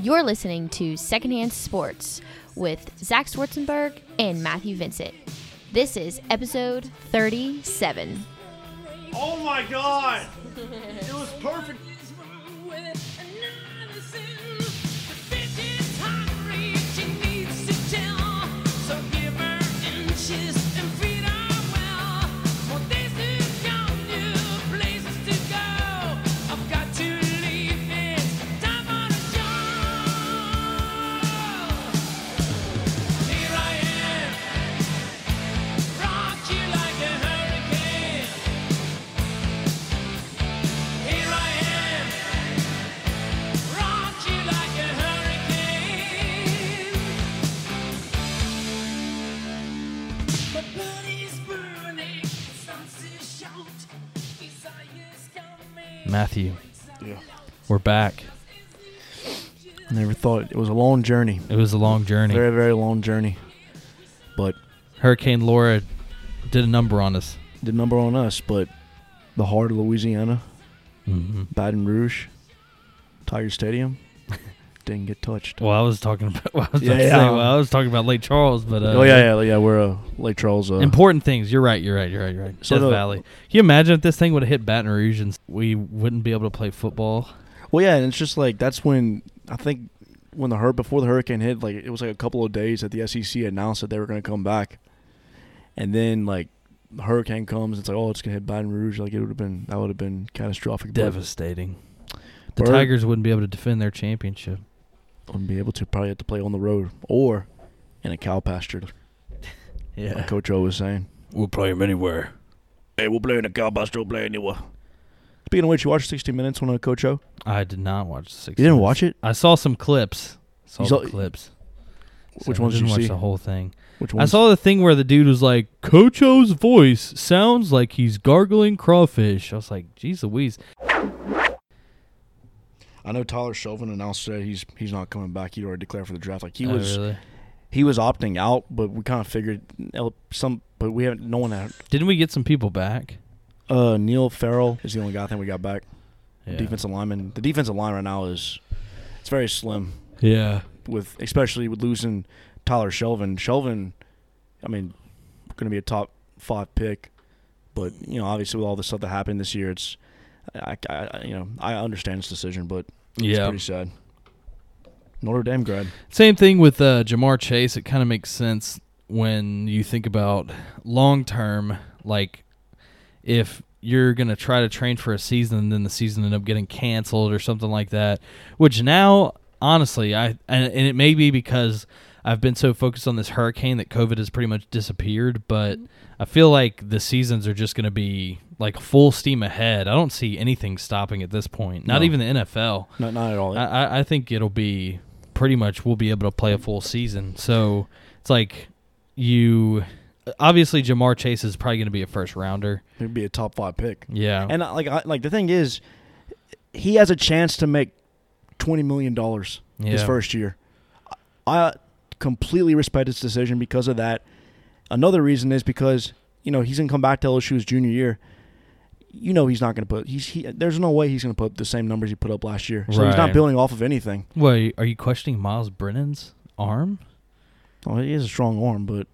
You're listening to Secondhand Sports with Zach Schwartzenberg and Matthew Vincent. This is episode 37. Oh my god! It was perfect. Matthew, Yeah. we're back. I Never thought it was a long journey. It was a long journey. Very, very long journey. But Hurricane Laura did a number on us. the number on us, but the heart of Louisiana, Mm-hmm. Baton Rouge, Tiger Stadium, didn't get touched. Well, I was talking about. Well, I was Yeah, yeah. say, well, I was talking about Lake Charles, but uh, oh yeah, yeah, yeah. We're uh, Lake Charles. Uh, important things. You're right. You're right. You're right. You're right. So Death the- Valley. Can you imagine if this thing would have hit Baton Rouge and we wouldn't be able to play football? Well, yeah, and it's just like that's when I think when the hur- before the hurricane hit, like it was like a couple of days that the SEC announced that they were going to come back, and then like the hurricane comes, it's like oh, it's going to hit Baton Rouge. Like it would have been that would have been catastrophic. but Devastating. The Tigers wouldn't be able to defend their championship. Wouldn't be able to probably have to play on the road or in a cow pasture. Like Coach O was saying. we'll play them anywhere. Hey, we'll play in a cow pasture. We'll play anywhere. Speaking of which, you watched 60 Minutes on a Coach O. I did not watch the six. You didn't watch it? I saw some clips. Saw You saw- the clips. Which So I ones did didn't you watch see? The whole thing. Which ones? I saw the thing where the dude was like, Coach O's voice sounds like he's gargling crawfish. I was like, geez Louise. I know Tyler Shelvin announced that he's he's not coming back. He already declared for the draft. Like he Oh, was really? he was opting out, but we kind of figured some. But we haven't. No one had. Didn't we get some people back? Uh, Neil Farrell is the only guy I think we got back. Yeah. Defensive lineman. The defensive line right now is it's very slim. Yeah. With especially with losing Tyler Shelvin. Shelvin, I mean, going to be a top five pick, but you know, obviously with all the stuff that happened this year, it's I, I you know I understand his decision, but it's Yeah. pretty sad. Notre Dame grad. Same thing with uh, Ja'Marr Chase. It kind of makes sense when you think about long term, like if you're going to try to train for a season and then the season end up getting canceled or something like that, which now, honestly, I and, and it may be because I've been so focused on this hurricane that COVID has pretty much disappeared, but I feel like the seasons are just going to be like full steam ahead. I don't see anything stopping at this point, not No. even the NFL. Not not at all. I, I- think it'll be pretty much we'll be able to play a full season. So it's like you obviously Ja'Marr Chase is probably going to be a first rounder. He'd be a top five pick. Yeah, And uh, like I, like the thing is, he has a chance to make twenty million dollars his first year. I completely respect his decision because of that. Another reason is because you know he's gonna come back to LSU his junior year. You know he's not gonna put he's he. There's no way he's gonna put up the same numbers he put up last year. So he's not Right. building off of anything. Wait, are you questioning Myles Brennan's arm? Well, he has a strong arm, but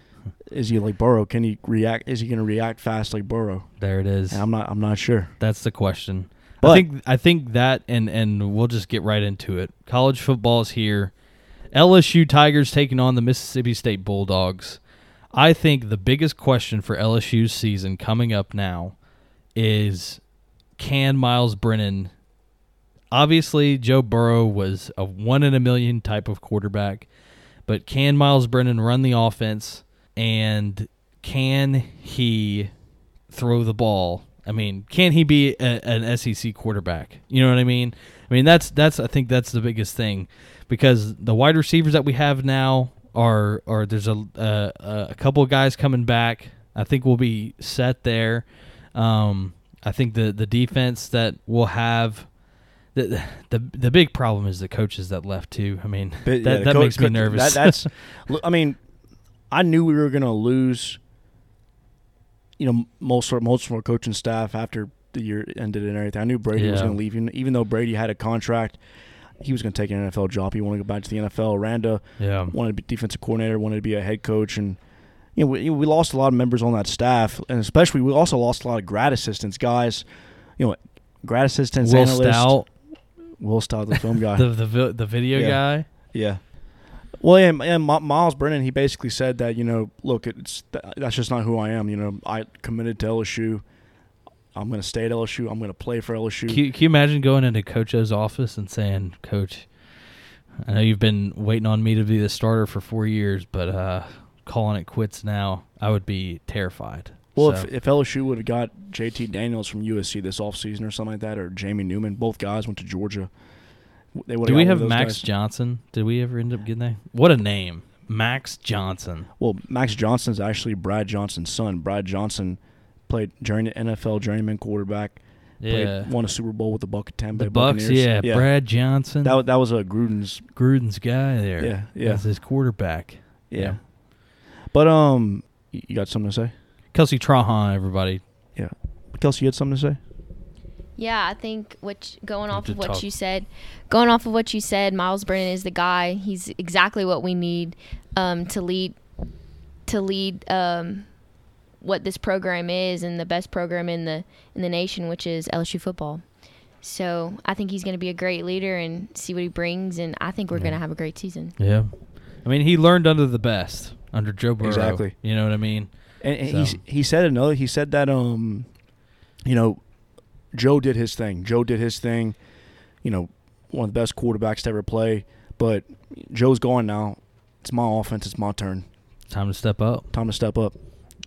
is he like Burrow? Can he react? Is he gonna react fast like Burrow? There it is. And I'm not. I'm not sure. That's the question. I think I think that and and we'll just get right into it. College football is here. LSU Tigers taking on the Mississippi State Bulldogs. I think the biggest question for LSU's season coming up now is can Myles Brennan obviously Joe Burrow was a one in a million type of quarterback, but can Myles Brennan run the offense and can he throw the ball? I mean, can he be a, an SEC quarterback? You know what I mean? I mean that's that's I think that's the biggest thing because the wide receivers that we have now are are there's a a, a couple of guys coming back. I think we'll be set there. Um, I think the the defense that we'll have. The, the the big problem is the coaches that left too. I mean But, that, yeah, that co- makes me co- nervous. That, that's, I mean, I knew we were going to lose. You know, most of, most of our coaching staff after the year ended and everything. I knew Brady was going to leave, even, even though Brady had a contract. He was going to take an NFL job. He wanted to go back to the NFL. Randa Yeah. wanted to be defensive coordinator, wanted to be a head coach, and you know we, we lost a lot of members on that staff, and especially we also lost a lot of grad assistants, guys. You know, grad assistants, Will analysts. Stout, Will Stout, the film guy. the the the video Yeah. guy. yeah. Well, yeah, and, and Myles Brennan, he basically said that you know, look, it's th- that's just not who I am. You know, I committed to LSU. I'm going to stay at LSU. I'm going to play for LSU. Can you, can you imagine going into Coach O's office and saying, "Coach, I know you've been waiting on me to be the starter for four years, but uh, calling it quits now, I would be terrified." Well, So- if, if LSU would have got JT Daniels from USC this offseason or something like that, or Jamie Newman, both guys went to Georgia. They do we have Max guys. Johnson? Did we ever end up getting that? What a name, Max Johnson. Well, Max Johnson's actually Brad Johnson's son. Brad Johnson played journey NFL journeyman quarterback. Yeah, Played, won a Super Bowl with the Buck Tampa the Bucks. Buccaneers. Yeah, Brad Johnson. That that was a Gruden's. Gruden's guy there. Yeah, yeah, as his quarterback. yeah. yeah. But um, you got something to say? Kelsey Trahan, everybody. Yeah, Kelsey, you had something to say? Yeah, I think which going off of what talk. you said, going off of what you said, Myles Brennan is the guy. He's exactly what we need um, to lead to lead um, what this program is and the best program in the in the nation, which is LSU football. So I think he's going to be a great leader and see what he brings, and I think we're Yeah. going to have a great season. Yeah, I mean, he learned under the best under Joe Burrow. Exactly. You know what I mean? And, and So- he's, he said another. He said that um, you know, Joe did his thing. Joe did his thing. You know, one of the best quarterbacks to ever play. But Joe's gone now. It's my offense. It's my turn. Time to step up. Time to step up.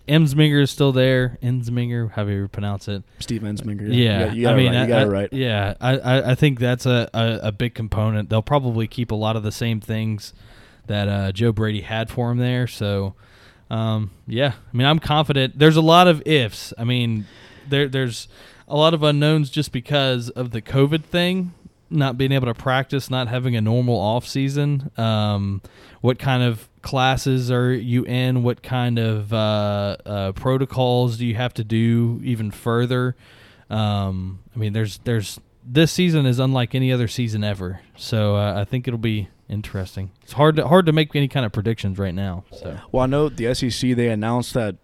Emsminger is still there. Ensminger, however you pronounce it. Steve Ensminger. Yeah, you got, you got I it mean, right. You got I- it right. Yeah, I, I, I think that's a, a, a big component. They'll probably keep a lot of the same things that uh, Joe Brady had for him there. So, um, yeah, I mean, I'm confident. There's a lot of ifs. I mean, there there's a lot of unknowns just because of the COVID thing, not being able to practice, not having a normal off season. Um, what kind of classes are you in? What kind of uh, uh, protocols do you have to do even further? Um, I mean, there's there's this season is unlike any other season ever, so uh, I think it'll be interesting. It's hard to hard to make any kind of predictions right now. So Well, I know the SEC. They announced that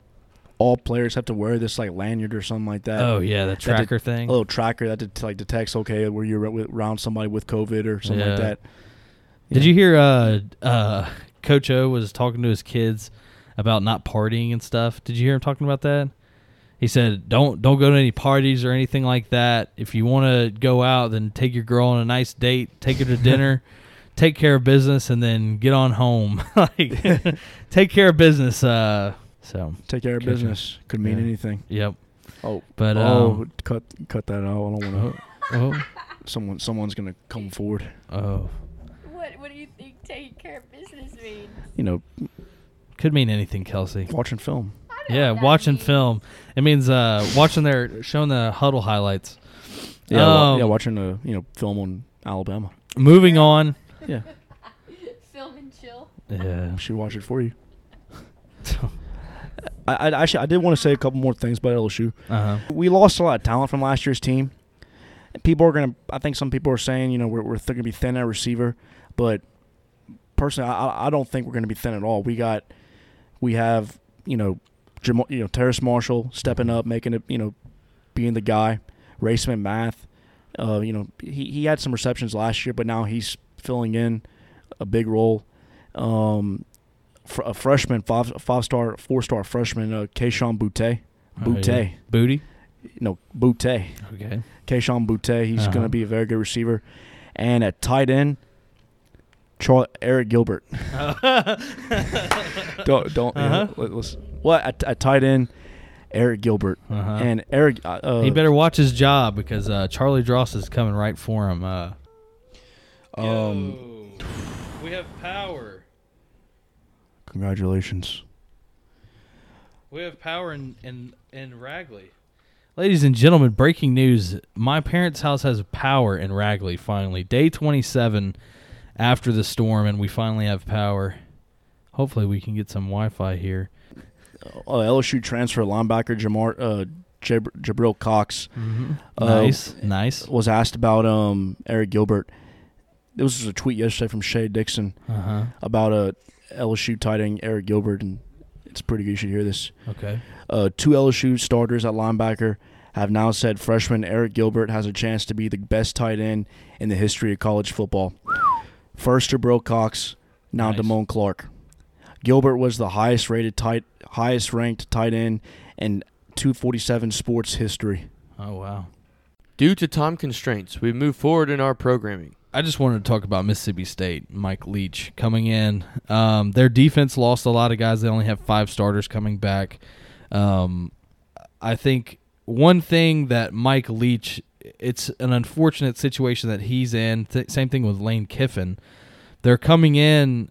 all players have to wear this like lanyard or something like that. oh yeah, the did- tracker thing. a little tracker that det- like detects okay where you're around somebody with COVID or something Yeah. like that. Did you hear uh, uh, Coach O was talking to his kids about not partying and stuff? Did you hear him talking about that? He said, "Don't don't go to any parties or anything like that. If you want to go out, then take your girl on a nice date, take her to dinner, take care of business, and then get on home. like, take care of business." Uh, so, Take care of Gotcha. business could mean Yeah. anything. yep. Oh, But oh, um, cut cut that out. I don't want to. oh, Someone someone's gonna come forward. oh, What What do you think taking care of business means? You know, could mean anything, Kelsey. watching film. Yeah, watching film. It means uh, watching their showing the Hudl highlights. Yeah, wa- Um, yeah, watching a you know film on Alabama. Moving on. Yeah, Film and chill. Yeah. I should watch it for you. I, I actually I did want to say a couple more things about LSU. Uh huh. We lost a lot of talent from last year's team. People are gonna. I think some people are saying you know we're we're gonna be thin at receiver, but personally I I- I don't think we're gonna be thin at all. We got we have you know Jam- you know Terrace Marshall stepping up, making it you know being the guy. Racey McMath, uh, you know he he had some receptions last year, but now he's filling in a big role. Um, fr- a freshman, five five star, four star freshman, uh, Kayshon Boutte. Boutte. Booty. No, Boutte. Okay. Kayshon Boutte. He's Uh-huh. going to be a very good receiver. And at tight end, Char- Arik Gilbert. don't don't. yeah, Uh-huh. let, us well, at, at tight end, Arik Gilbert. Uh-huh. And Arik. Uh, uh, he better watch his job because uh, Charlie Dross is coming right for him. Uh, Um, we have power. Congratulations. We have power in, in, in Ragley. Ladies and gentlemen, breaking news. My parents' house has power in Ragley finally. Day 27 after the storm, and we finally have power. Hopefully, we can get some Wi Fi here. Uh, LSU transfer linebacker Jamar uh, Jab- Jabril Cox Mm-hmm. Uh, nice. nice. was asked about um, Arik Gilbert. There was a tweet yesterday from Shea Dixon Uh huh. about a LSU tight end Arik Gilbert, and it's pretty good. You should hear this. Okay. Uh, two LSU starters at linebacker have now said freshman Arik Gilbert has a chance to be the best tight end in the history of college football. First Jabril Cox, now Nice. Damone Clark. Gilbert was the highest rated tight, highest ranked tight end in 247 sports history. Oh wow. Due to time constraints, we move forward in our programming. I just wanted to talk about Mississippi State. Mike Leach coming in. Um, their defense lost a lot of guys. They only have five starters coming back. Um, I think one thing that Mike Leach, it's an unfortunate situation that he's in. Th- same thing with Lane Kiffin. They're coming in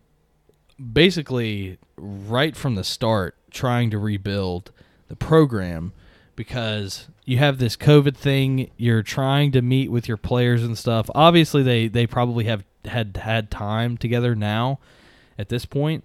basically right from the start trying to rebuild the program because you have this COVID thing. You're trying to meet with your players and stuff. Obviously, they they probably have had had time together now at this point,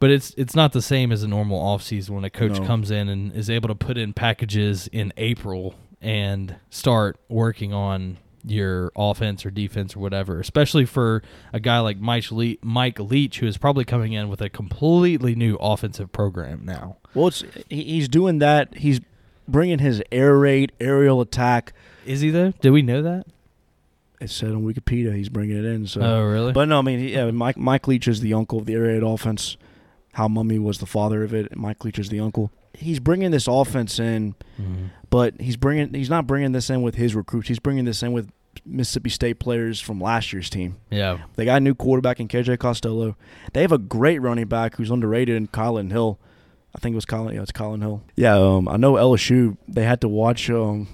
but it's it's not the same as a normal offseason when a coach No. comes in and is able to put in packages in April and start working on your offense or defense or whatever. Especially for a guy like Mike Le- Mike Leach, who is probably coming in with a completely new offensive program now. Well, it's he's doing that. He's bringing his air raid, aerial attack. Is he though? Did we know that? It said on Wikipedia he's bringing it in. So, oh, really? but no, I mean, yeah, Mike Mike Leach is the uncle of the air raid offense. Hal Mumme was the father of it. Mike Leach is the uncle. He's bringing this offense in, Mhm. but he's bringing he's not bringing this in with his recruits. He's bringing this in with Mississippi State players from last year's team. Yeah. They got a new quarterback in KJ Costello. They have a great running back who's underrated in Kylin Hill. I think it was Kylin. Yeah, it's Kylin Hill. Yeah, um, I know LSU. They had to watch. Um,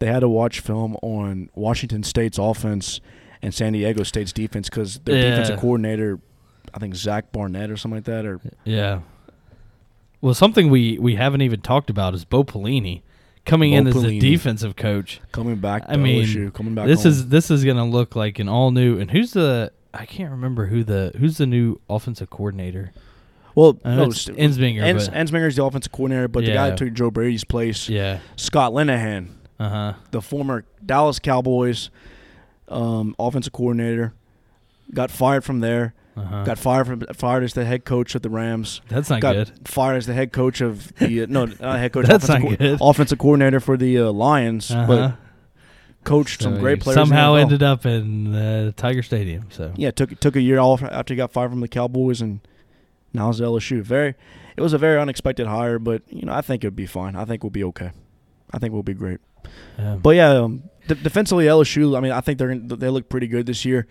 they had to watch film on Washington State's offense and San Diego State's defense because their Yeah. defensive coordinator, I think Zach Barnett or something like that, or Yeah. Well, something we we haven't even talked about is Bo Pelini coming in Bo as a defensive coach. coming back. To I mean, LSU, coming back. this home. is this is gonna look like an all new. And who's the? I can't remember who the who's the new offensive coordinator. Well, I know it's Ensminger, Ens, but- Ensminger's the offensive coordinator, but the guy that took Joe Brady's place, Yeah. Scott Linehan. Uh huh. the former Dallas Cowboys um, offensive coordinator, got fired from there. Uh huh. Got fired from fired as the head coach of the Rams. That's not got good. fired as the head coach of the uh, no not head coach. That's offensive, not good. offensive coordinator for the uh, Lions, Uh-huh. but coached some great players. Somehow ended up in uh, Tiger Stadium. So Yeah, took took a year off after he got fired from the Cowboys, and now it's LSU. Very, it was a very unexpected hire, but you know I think it'd be fine. I think we'll be okay. I think we'll be great. yeah. But yeah, um, d- defensively LSU. I mean, I think they're they look pretty good this year.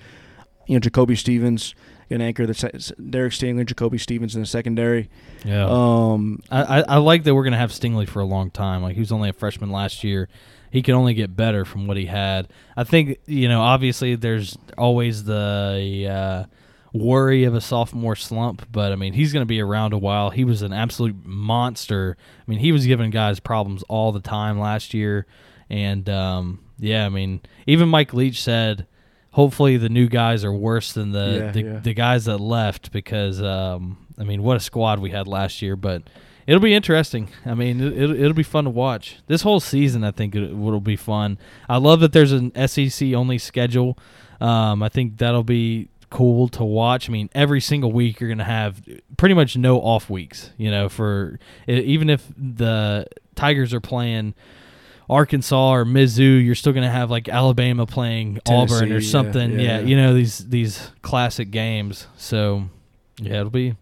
You know, Jacoby Stevens gonna anchor the se- s- Derek Stingley, Jacoby Stevens in the secondary. yeah. Um, I, I, I like that we're gonna have Stingley for a long time. Like he was only a freshman last year. He can only get better from what he had. I think you know. Obviously, there's always the uh, worry of a sophomore slump, but I mean, he's going to be around a while. He was an absolute monster. I mean, he was giving guys problems all the time last year, and um, yeah, I mean, even Mike Leach said, hopefully the new guys are worse than the Yeah, the, yeah. the guys that left because um, I mean, what a squad we had last year, but. It'll be interesting. I mean, it, it'll, it'll be fun to watch. This whole season, I think it will be fun. I love that there's an SEC only schedule. Um, I think that'll be cool to watch. I mean, every single week you're going to have pretty much no off weeks, you know, for even if the Tigers are playing Arkansas or Mizzou, you're still going to have like Alabama playing Auburn or something. yeah, Yeah, yeah. you know, these these classic games. So, yeah, it'll be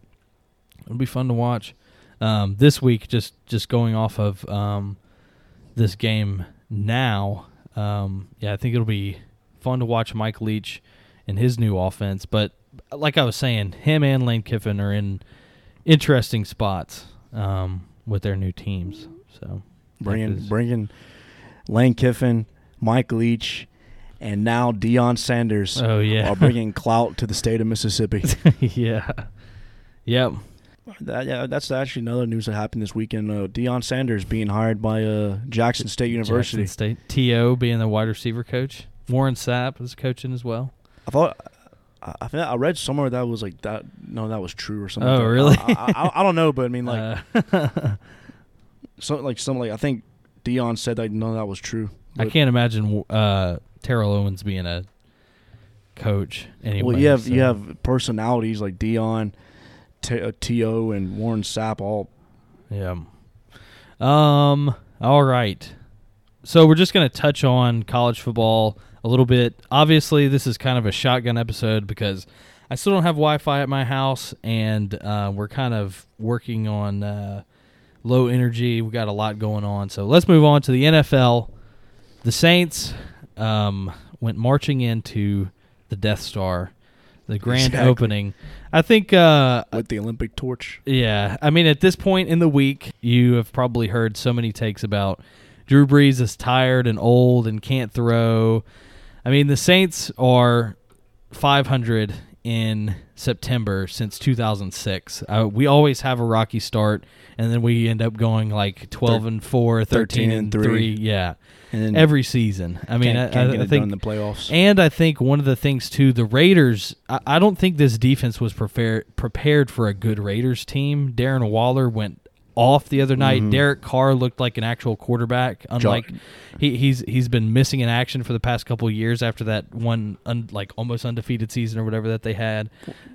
it'll be fun to watch. Um, this week, just just going off of um, this game now, um, yeah, I think it'll be fun to watch Mike Leach and his new offense. But like I was saying, him and Lane Kiffin are in interesting spots um, with their new teams. So bringing bringing Lane Kiffin, Mike Leach, and now Deion Sanders oh yeah, are bringing clout to the state of Mississippi. yeah, yep. That, yeah, that's actually another news that happened this weekend. Uh, Deion Sanders being hired by uh, Jackson State University. Jackson State. To being the wide receiver coach. Warren Sapp is coaching as well. I thought I, I think I read somewhere that was like that. No, that was true or something. Oh, like really? I, I, I, don't know, but I mean, like, Uh, like some like I think Deion said that none of that was true. I can't imagine uh, Terrell Owens being a coach anyway. well, you have you have personalities like Deion, T- uh, T.O., and Warren Sapp. All Yeah. Um. All right. So we're just going to touch on college football a little bit. Obviously, this is kind of a shotgun episode because I still don't have Wi-Fi at my house, and uh, we're kind of working on uh, low energy. We got a lot going on. So let's move on to the NFL. The Saints um, went marching into the Death Star, the grand Exactly. opening. I think uh, with the Olympic torch. yeah, I mean, at this point in the week, you have probably heard so many takes about Drew Brees is tired and old and can't throw. I mean, the Saints are 500 in September since 2006. Uh, we always have a rocky start, and then we end up going like 12 and 4, 13, and 3. Yeah, And then every season. I mean, can't, I, can't I- I think in the playoffs. and I think one of the things too, the Raiders. I, I don't think this defense was prepared prepared for a good Raiders team. Darren Waller went off the other night. Mhm. Derek Carr looked like an actual quarterback. Unlike he, he's he's been missing in action for the past couple of years after that one un, like almost undefeated season or whatever that they had.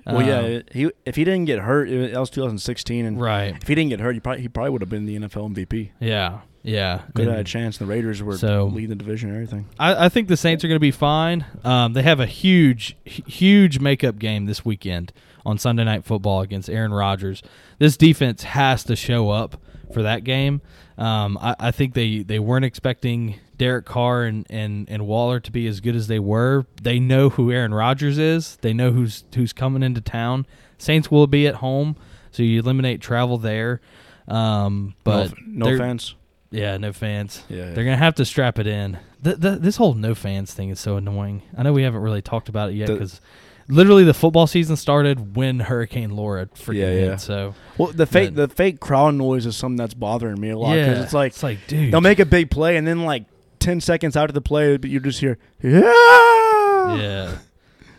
well, yeah, Um, it- he if he didn't get hurt, it, that was 2016, and right. if he didn't get hurt, he probably he probably would have been the NFL MVP. Yeah, yeah. Could have had a chance. The Raiders were So- leading the division and everything. I, I think the Saints are going to be fine. Um, they have a huge, huge makeup game this weekend on Sunday Night Football against Aaron Rodgers. This defense has to show up for that game. Um, I, I think they, they weren't expecting Derek Carr and, and, and Waller to be as good as they were. They know who Aaron Rodgers is. They know who's who's coming into town. Saints will be at home, so you eliminate travel there. Um, but no, no fans. yeah, no fans. Yeah, They're gonna have to strap it in. The, the, this whole no fans thing is so annoying. I know we haven't really talked about it yet because literally the football season started when Hurricane Laura freaking Yeah, hit. So Well, the fake But- the fake crowd noise is something that's bothering me a lot because yeah, it's like it's like dude, they'll make a big play and then like ten seconds out of the play, but you just hear yeah, yeah.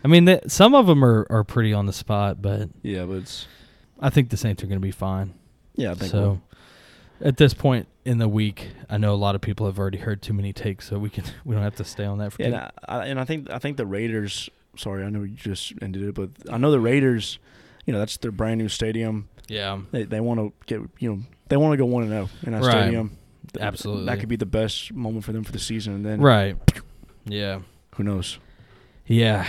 I mean, th- some of them are, are pretty on the spot, but yeah. But it's I think the Saints are gonna be fine. yeah, I think so we'll- at this point in the week, I know a lot of people have already heard too many takes, so we can we don't have to stay on that for. yeah, and I, I- and I think I think the Raiders. Sorry, I know you just ended it, but I know the Raiders. You know, that's their brand new stadium. yeah, They they want to get you know they want to go one and zero in that Right. stadium. Absolutely. that could be the best moment for them for the season, and then right. Yeah. who knows? Yeah.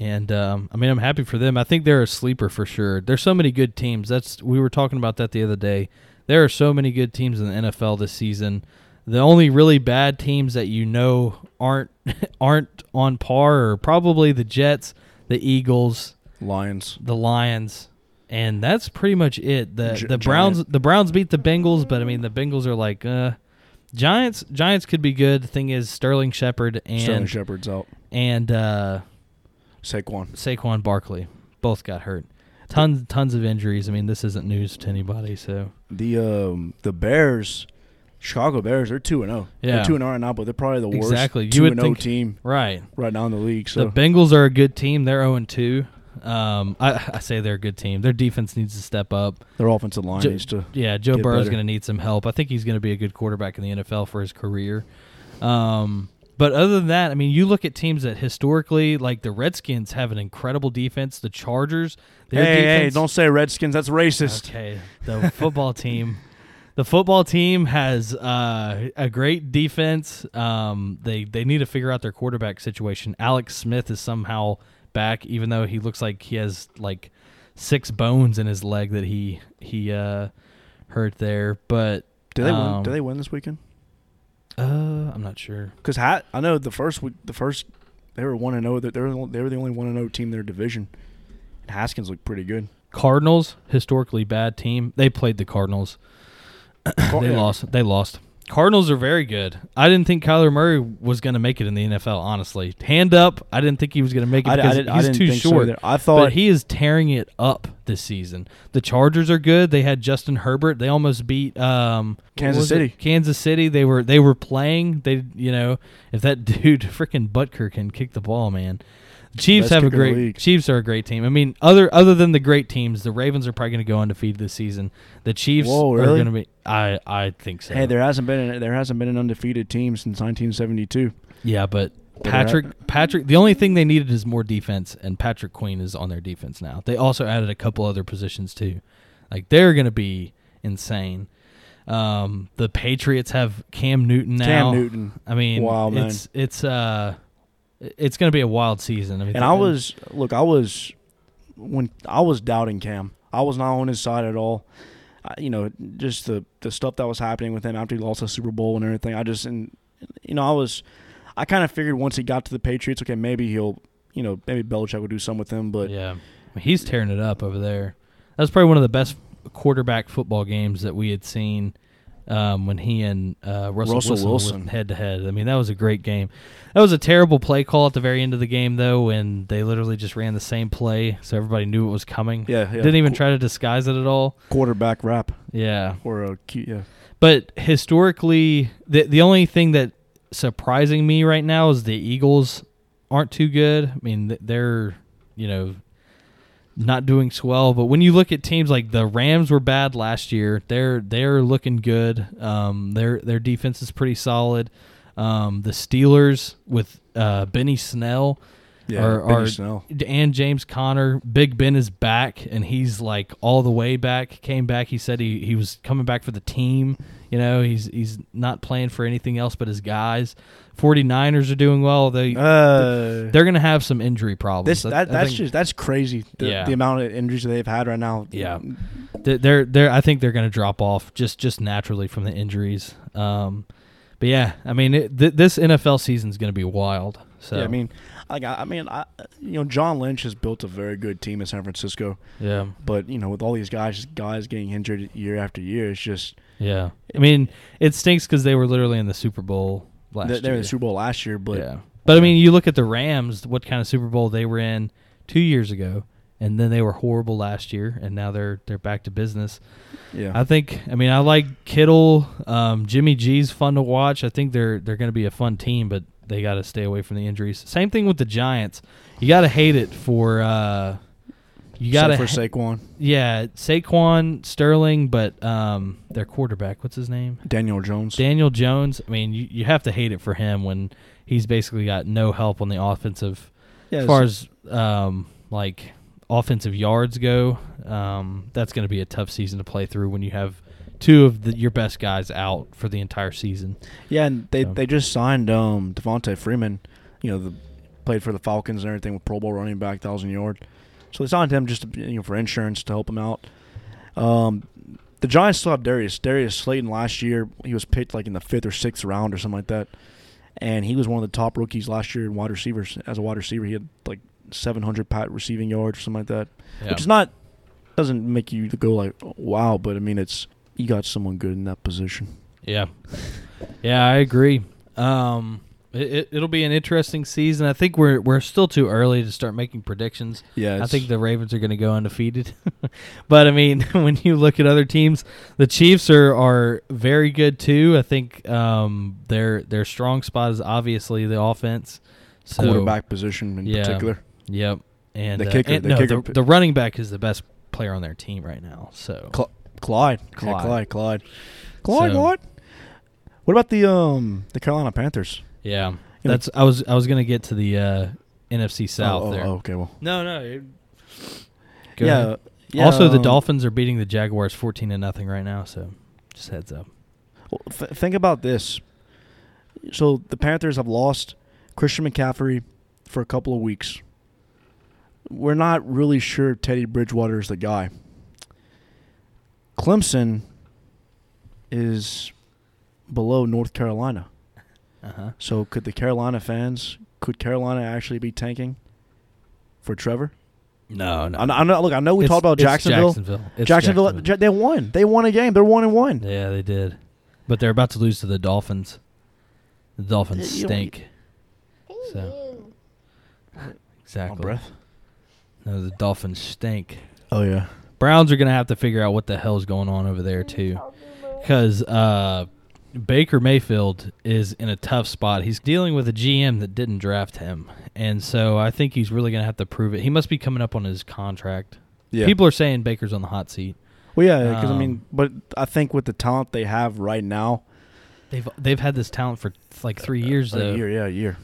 And um, I mean, I'm happy for them. I think they're a sleeper for sure. There's so many good teams. That's we were talking about that the other day. There are so many good teams in the NFL this season. The only really bad teams that you know aren't aren't on par are probably the Jets, the Eagles, Lions. the Lions, and that's pretty much it. The Gi- the Browns Giant. the Browns beat the Bengals, but I mean the Bengals are like uh Giants Giants could be good. The thing is Sterling Shepard and Sterling Shepard's out. and uh Saquon. Saquon Barkley both got hurt. Tons tons of injuries. I mean, this isn't news to anybody. So The um the Bears, Chicago Bears, they're two and zero. Yeah. they're two and zero right now, but they're probably the worst Exactly. Two and zero think- team right, right now in the league. So the Bengals are a good team. They're zero and two. Um, I, I say they're a good team. Their defense needs to step up. their offensive line Ju- needs to. Yeah, Joe Burrow's better. going to need some help. I think he's going to be a good quarterback in the NFL for his career. Um, but other than that, I mean, you look at teams that historically, like the Redskins, have an incredible defense. The Chargers, their Hey, hey, don't say Redskins. That's racist. Okay, the football team. The football team has uh, a great defense. Um, they they need to figure out their quarterback situation. Alex Smith is somehow back, even though he looks like he has like six bones in his leg that he he uh, hurt there. But Do they win? Um, Do they win this weekend? uh, I'm not sure. Because Hat, I know the first week, the first they were one and zero. They were they were the only one and zero team in their division. And Haskins looked pretty good. Cardinals historically bad team. They played the Cardinals. They Yeah. lost. They lost. Cardinals are very good. I didn't think Kyler Murray was going to make it in the NFL. Honestly, hand up, I didn't think he was going to make it I, I, because did, I he's too think so short. I thought but he is tearing it up this season. The Chargers are good. They had Justin Herbert. They almost beat um, Kansas was it? City. Kansas City. They were they were playing. They you know if that dude freaking Butker can kick the ball, man. Chiefs have a kicker in the great. Chiefs are a great team. I mean, other other than the great teams, the Ravens are probably going to go undefeated this season. The Chiefs Whoa, are going to be. I I think so. hey, there hasn't been an, there hasn't been an undefeated team since 1972. yeah, but Patrick Patrick the only thing they needed is more defense and Patrick Queen is on their defense now. They also added a couple other positions too. Like they're going to be insane. Um, the Patriots have Cam Newton now. Cam Newton. I mean, Wow, man. it's it's uh it's going to be a wild season. I mean, And I was look, I was when I was doubting Cam. I was not on his side at all. I, you know, just the the stuff that was happening with him after he lost the Super Bowl and everything. I just and you know, I was I kind of figured once he got to the Patriots, okay, maybe he'll, you know, maybe Belichick will do something with him, but yeah, I mean, he's tearing it up over there. That was probably one of the best quarterback football games that we had seen um, when he and uh, Russell, Russell Wilson, Wilson. head to head. I mean, that was a great game. That was a terrible play call at the very end of the game, though, when they literally just ran the same play, so everybody knew it was coming. yeah, yeah. Didn't even try to disguise it at all. quarterback rap Yeah, or a Q, yeah. but historically, the the only thing that surprising me right now is the Eagles aren't too good. I mean, they're you know not doing swell. But when you look at teams like the Rams were bad last year, they're they're looking good. Um, their their defense is pretty solid. Um, the Steelers with uh, Benny Snell Yeah, Or- Benny or- Snell. and James Conner. Big Ben is back, and he's like all the way back. Came back. He said he, he was coming back for the team. You know, he's he's not playing for anything else but his guys. 49ers are doing well. They Uh, they're going to have some injury problems. this that I that's think just that's crazy. The, Yeah. the amount of injuries they've had right now. Yeah. they're they're I think they're going to drop off just just naturally from the injuries. Um, but yeah, I mean it, th- this NFL season is going to be wild. So Yeah, I mean, like I, I mean, I, you know, John Lynch has built a very good team in San Francisco, yeah, but you know, with all these guys, guys getting injured year after year, it's just yeah. I mean it stinks because they were literally in the Super Bowl last they, they were in the Super Bowl last year, but yeah, but I mean you look at the Rams, what kind of Super Bowl they were in two years ago, and then they were horrible last year, and now they're they're back to business. yeah, I think. I mean, I like Kittle. Um, Jimmy G's fun to watch. I think they're they're going to be a fun team, but they got to stay away from the injuries. Same thing with the Giants. You got to hate it for. Uh, you got to for Saquon, yeah, Saquon Sterling, but um, their quarterback, what's his name? Daniel Jones. Daniel Jones. I mean, you, you have to hate it for him when he's basically got no help on the offensive yeah, as far as um, like offensive yards go, um, that's going to be a tough season to play through when you have two of the, your best guys out for the entire season. yeah, and they So. they just signed um Devonta Freeman, you know, the played for the Falcons and everything with Pro Bowl running back, thousand yard. So they signed him just to, you know for insurance to help him out. Um, the Giants still have Darius Darius Slayton last year. He was picked like in the fifth or sixth round or something like that, and he was one of the top rookies last year in wide receivers. As a wide receiver, he had like 700 pat receiving yards or something like that, which is not doesn't make you go like wow, but I mean it's you got someone good in that position. Yeah, yeah, I agree. Um, it, it, it'll be an interesting season. I think we're we're still too early to start making predictions. Yeah, I think the Ravens are going to go undefeated. but I mean, when you look at other teams, the Chiefs are are very good too. I think um, their their strong spot is obviously the offense. So, quarterback position in yeah. particular. Yep. And The uh, kicker- and the no, kicker- the, the running back is the best player on their team right now. So Cl- Clyde. Clyde. Clyde. Clyde. Clyde. Clyde. So- Clyde. What about the um the Carolina Panthers? yeah, know- that's I was I was going to get to the uh, NFC South oh, oh, there. oh, okay, well. No, no. it- Go yeah, ahead. yeah. also, the um, Dolphins are beating the Jaguars fourteen to nothing right now. So just heads up. well, th- think about this. So the Panthers have lost Christian McCaffrey for a couple of weeks. We're not really sure Teddy Bridgewater is the guy. Clemson is below North Carolina. Uh huh. So could the Carolina fans could Carolina actually be tanking for Trevor? No, no. I I know- look, I know we It's- talked about it's Jacksonville. Jacksonville. It's Jacksonville, Ja- they won. They won a game. They're one and one. Yeah, they did. But they're about to lose to the Dolphins. The Dolphins You stink. So exactly. On breath. No, the Dolphins stink. Oh yeah. Browns are gonna have to figure out what the hell's going on over there too, because uh, Baker Mayfield is in a tough spot. He's dealing with a GM that didn't draft him, and so I think he's really gonna have to prove it. He must be coming up on his contract. Yeah. People are saying Baker's on the hot seat. Well, yeah, because I Um, mean, but I think with the talent they have right now, They've they've had this talent for like three years a though. year, yeah, a year.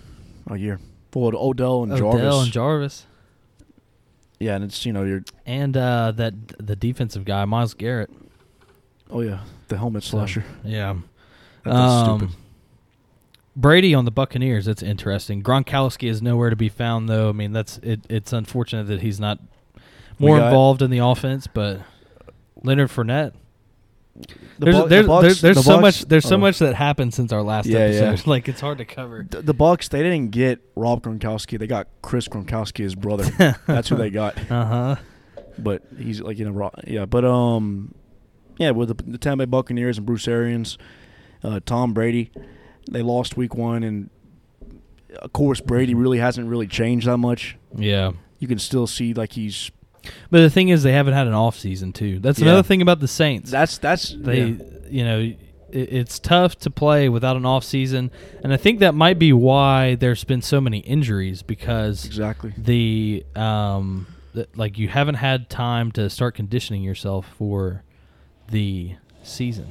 a year. Well, Odell and Odell Jarvis. and Jarvis, yeah, and it's you know you're and uh, that the defensive guy Myles Garrett. oh yeah the helmet So, slasher. Yeah. That's Um, stupid. Brady on the Buccaneers. That's interesting. Gronkowski is nowhere to be found, though. I mean, that's it. It's unfortunate that he's not more involved in the offense. But Leonard Fournette. The there's the there's, Bucs- there's, there's the so Bucs- much there's so oh. much that happened since our last Yeah, episode. yeah. Like it's hard to cover. The, the Bucks they didn't get Rob Gronkowski. They got Chris Gronkowski, his brother. That's who they got. Uh huh. But he's like you know yeah. But um yeah with the, the Tampa Bay Buccaneers and Bruce Arians, uh, Tom Brady, they lost Week One, and of course Brady really hasn't really changed that much. Yeah. You can still see like he's But the thing is, they haven't had an off season too. That's Yeah. another thing about the Saints. that's that's they yeah. you know it, it's tough to play without an off season and i think that might be why there's been so many injuries because exactly. the um the, like you haven't had time to start conditioning yourself for the season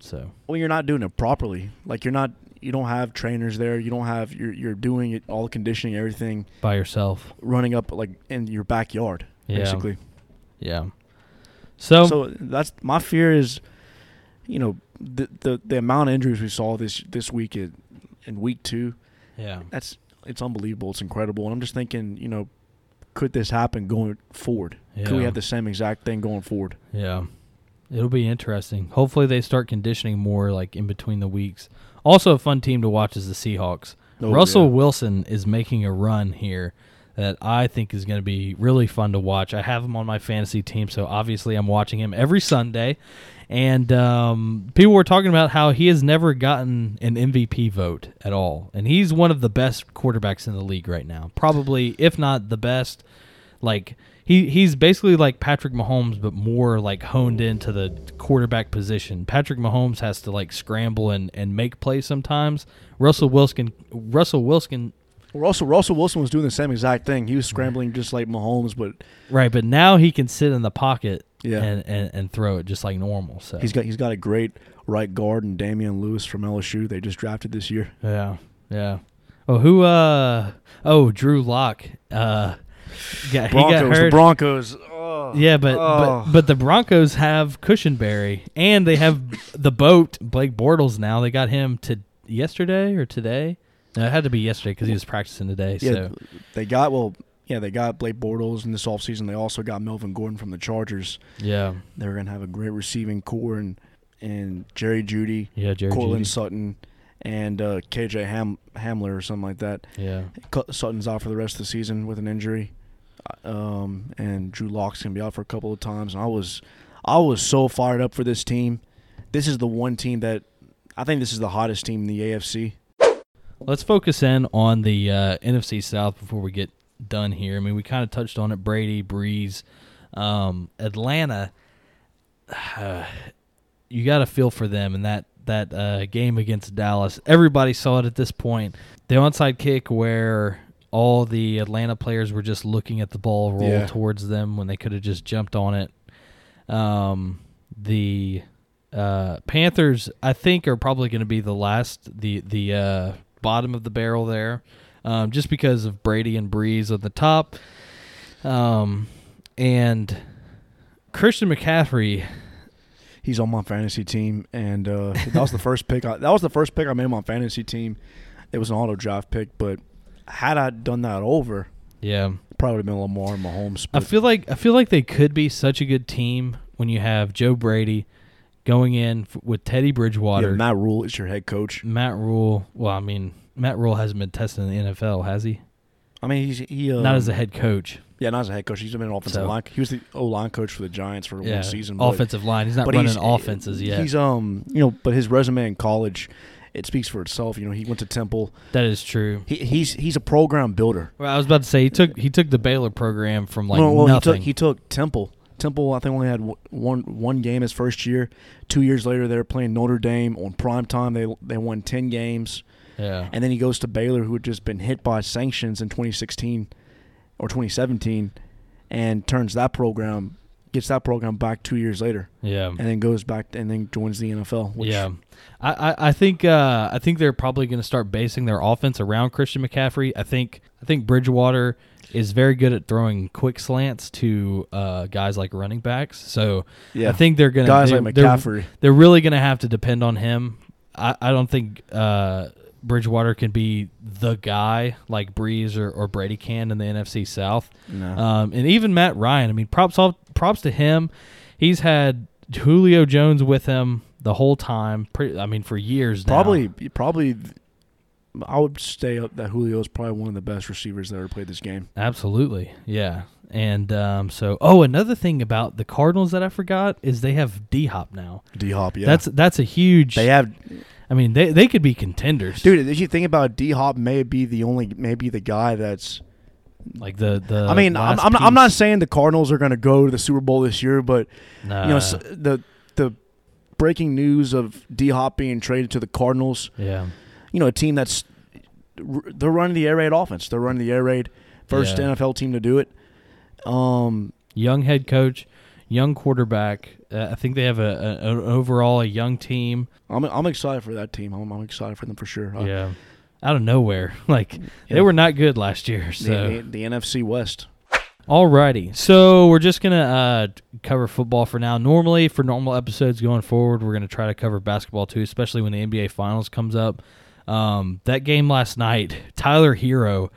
so Well, you're not doing it properly. Like you're not. You don't have trainers there. You don't have. You're you're doing it all the conditioning, everything, by yourself running up like in your backyard, Yeah. basically. yeah so, So that's my fear is, you know, the the, the amount of injuries we saw this this week in, in week two. yeah That's it's unbelievable. It's incredible. And I'm just thinking, you know, could this happen going forward? Could we have the same exact thing going forward? Yeah. It'll be interesting. Hopefully they start conditioning more like in between the weeks. Also a fun team to watch is the Seahawks. Oh, Russell yeah. Wilson is making a run here that I think is going to be really fun to watch. I have him on my fantasy team, so obviously I'm watching him every Sunday. And um, people were talking about how he has never gotten an MVP vote at all. And he's one of the best quarterbacks in the league right now. Probably, if not the best. Like, he, he's basically like Patrick Mahomes, but more like honed into the quarterback position. Patrick Mahomes has to like scramble and, and make plays sometimes. Russell Wilson, Russell Wilson, Russell Russell Wilson was doing the same exact thing. He was scrambling just like Mahomes, but right? But now he can sit in the pocket Yeah. and, and, and throw it just like normal. So he's got he's got a great right guard and Damien Lewis from LSU. They just drafted this year. Yeah, yeah. Oh, who? Uh, oh, Drew Lock. Uh, yeah, he got Broncos, the. Broncos. Oh, yeah, but, oh. but but the Broncos have Cushenberry and they have the boat Blake Bortles now. They got him to yesterday or today. No, it had to be yesterday because he was practicing today. yeah, so they got well. Yeah, they got Blake Bortles in this offseason. They also got Melvin Gordon from the Chargers. yeah, They're gonna have a great receiving core and and Jerry Jeudy, yeah, Jerry Courtland Jeudy. Sutton, and uh, KJ Ham- Hamler or something like that. Yeah, Sutton's out for the rest of the season with an injury, Uh, um, and Drew Lock's gonna be out for a couple of times. And I was, I was so fired up for this team. This is the one team that I think this is the hottest team in the AFC. Let's focus in on the uh, NFC South before we get done here. I mean, we kind of touched on it. Brady, Brees, um, Atlanta. you got to feel for them in that that uh, game against Dallas. Everybody saw it at this point. The onside kick where all the Atlanta players were just looking at the ball roll Yeah. towards them when they could have just jumped on it. Um, the uh, Panthers, I think, are probably going to be the last, the the uh, bottom of the barrel there, um, just because of Brady and Brees on the top, um, and Christian McCaffrey. He's on my fantasy team, and uh, that was the first pick. I, that was the first pick I made on my fantasy team. It was an auto draft pick, but had I done that over, Yeah, probably would have been Lamar and Mahomes. I feel like I feel like they could be such a good team when you have Joe Brady going in f- with Teddy yeah, Bridgewater, Matt Rhule is your head coach. Matt Rhule. Well, I mean, Matt Rhule hasn't been tested in the NFL, has he? I mean, he's he uh, Not as a head coach. yeah, not as a head coach. He's been an offensive So- line. He was the O line coach for the Giants for Yeah, one season. but- offensive line. He's not running he's- offenses yet. He's um, you know, but his resume in college, it speaks for itself. You know, he went to Temple. that is true. He, he's he's a program builder. Well, I was about to say he took he took the Baylor program from like no, well, nothing. he took he took Temple. Temple, I think, only had one one game his first year. Two years later, they were playing Notre Dame on prime time. They they won ten games, yeah, and then he goes to Baylor, who had just been hit by sanctions in 2016 or 2017, and turns that program gets that program back two years later, Yeah. and then goes back and then joins the NFL. Which, yeah, I, I, I think uh, I think they're probably going to start basing their offense around Christian McCaffrey. I think I think Bridgewater is very good at throwing quick slants to uh, guys like running backs. So yeah. I think they're going to guys they're, like they're- McCaffrey. They're, really going to have to depend on him. I, I don't think uh, Bridgewater can be the guy like Brees or, or Brady can in the NFC South. No. Um, and even Matt Ryan. I mean, props off, props to him. He's had Julio Jones with him the whole time. Pretty, I mean, for years now. probably, probably, I would stay up that Julio is probably one of the best receivers that ever played this game. Absolutely, yeah. And um, so, oh, another thing about the Cardinals that I forgot is they have D Hop now. D Hop, yeah. That's that's a huge. they have, I mean, they they could be contenders, dude. If you think about D Hop, may be the only, maybe the guy that's. Like the the. I mean, I'm, I'm, I'm not saying the Cardinals are going to go to the Super Bowl this year, but Nah, you know the the breaking news of D Hop being traded to the Cardinals. yeah, You know, a team that's they're running the air raid offense. They're running the air raid. First Yeah. NFL team to do it. Um, young head coach, young quarterback. Uh, I think they have a, a an overall a young team. I'm I'm excited for that team. I'm, I'm excited for them for sure. Yeah, out of nowhere, like Yeah. they were not good last year. the, So the, the NFC West. Alrighty, so we're just gonna uh, cover football for now. Normally, for normal episodes going forward, we're gonna try to cover basketball too, especially when the NBA Finals comes up. Um, that game last night, Tyler Herro,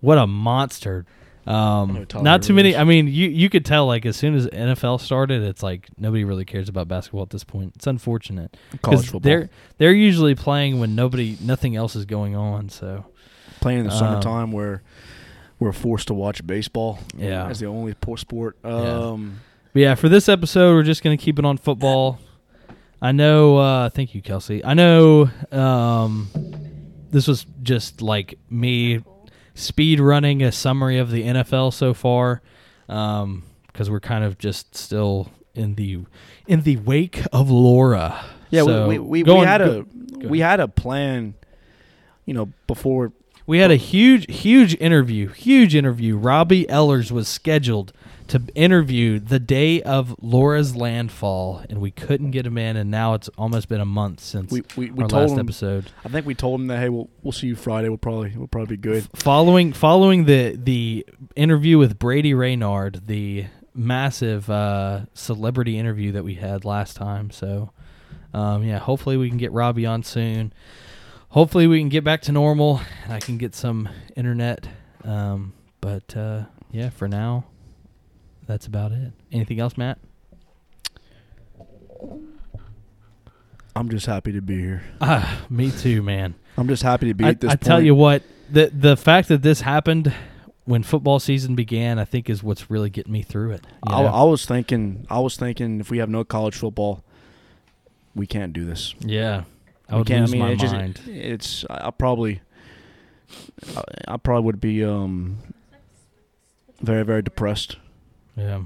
what a monster! Um, not too many. I mean, you you could tell like as soon as NFL started, it's like nobody really cares about basketball at this point. It's unfortunate College 'Cause football. they're they're usually playing when nobody, nothing else is going on. So playing in the Um, summertime where we're forced to watch baseball. Yeah. as the only poor sport. Yeah. Um, But yeah, for this episode, we're just gonna keep it on football. I know. Uh, thank you, Kelsey. I know. Um, this was just like me speed running a summary of the NFL so far, because we're kind of just still in the in the wake of Laura. yeah, So, we, we, we, we had go- a we had a plan. You know, before We had a huge, huge interview. Huge interview. Robbie Ellers was scheduled to interview the day of Laura's landfall, and we couldn't get him in. And now it's almost been a month since we we, we our told last him. episode. I think we told him that hey, we'll we'll see you Friday. We'll probably we'll probably be good. Following following the the interview with Brady Raynard, the massive uh, celebrity interview that we had last time. So, um, yeah, hopefully we can get Robbie on soon. Hopefully we can get back to normal and I can get some internet. Um, but uh, yeah, for now, that's about it. Anything else, Matt? I'm just happy to be here. Ah, me too, man. I'm just happy to be I, at this I point. tell you what, the the fact that this happened when football season began, I think, is what's really getting me through it. I. I was thinking, I was thinking, if we have no college football, we can't do this. yeah, I would can't. lose I mean, my it just- mind. it's I, I probably, I, I probably would be um, very very depressed, yeah,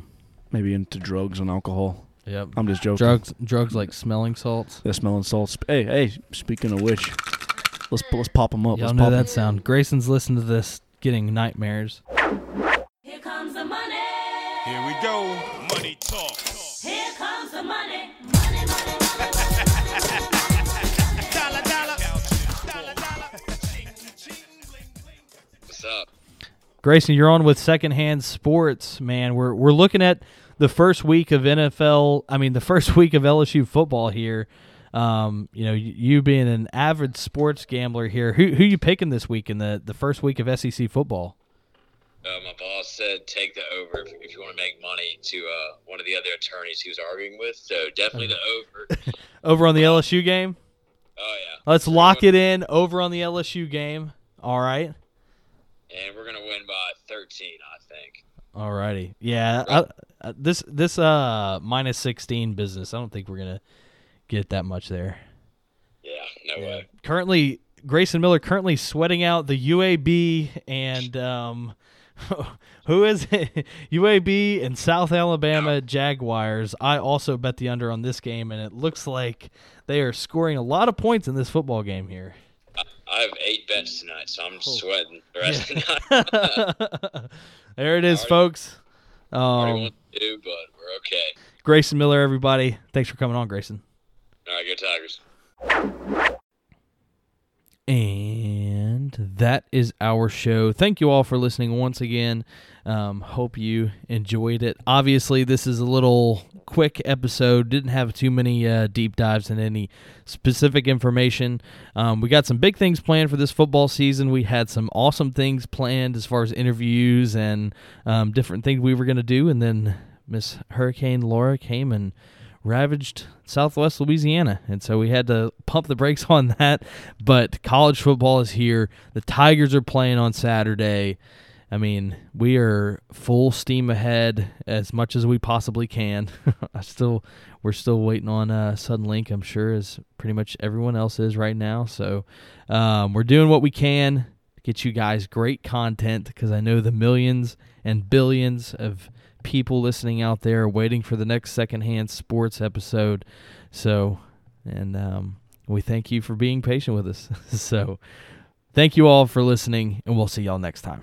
maybe into drugs and alcohol. yep. I'm just joking. Drugs, drugs like smelling salts. The smelling salts. Hey, hey. Speaking of which, let's let's pop them up. Y'all let's know that that 'em. sound. Grayson's listening to this, getting nightmares. Here comes the money. Here we go. Money talk. Here comes the money. Money, Grayson, you're on with Secondhand Sports, man. We're we're looking at the first week of NFL. I mean, the first week of LSU football here. Um, you know, you, you being an avid sports gambler here, who who you picking this week in the the first week of SEC football? Uh, my boss said take the over if, if you want to make money to uh, one of the other attorneys he was arguing with. So definitely the over. Over on the LSU game. Oh yeah. Let's lock it in over on the LSU game. All right. And we're gonna win by 13, I think. Alrighty. Yeah. I, uh, this this uh minus sixteen business. I don't think we're gonna get that much there. Yeah, no way. Currently, Grayson Miller currently sweating out the UAB and um, who is it? UAB and South Alabama Jaguars. I also bet the under on this game, and it looks like they are scoring a lot of points in this football game here. I, have eight bets tonight, so I'm Oh. sweating the rest of the night. there it is, Already- folks. I already Um, want to do, but we're we're okay. Grayson Miller, everybody. Thanks for coming on, Grayson. All right, go Tigers. And that is our show. Thank you all for listening once again. Um, hope you enjoyed it. Obviously, this is a little quick episode. Didn't have too many uh, deep dives in any specific information. Um, we got some big things planned for this football season. We had some awesome things planned as far as interviews and um, different things we were going to do. And then Miss Hurricane Laura came and ravaged southwest Louisiana. And so we had to pump the brakes on that. But college football is here. The Tigers are playing on Saturday. I mean, we are full steam ahead as much as we possibly can. I still we're still waiting on uh, Suddenlink, I'm sure, as pretty much everyone else is right now. So um, we're doing what we can to get you guys great content because I know the millions and billions of people listening out there waiting for the next secondhand sports episode. So, and um, we thank you for being patient with us. so, thank you all for listening, and we'll see y'all next time.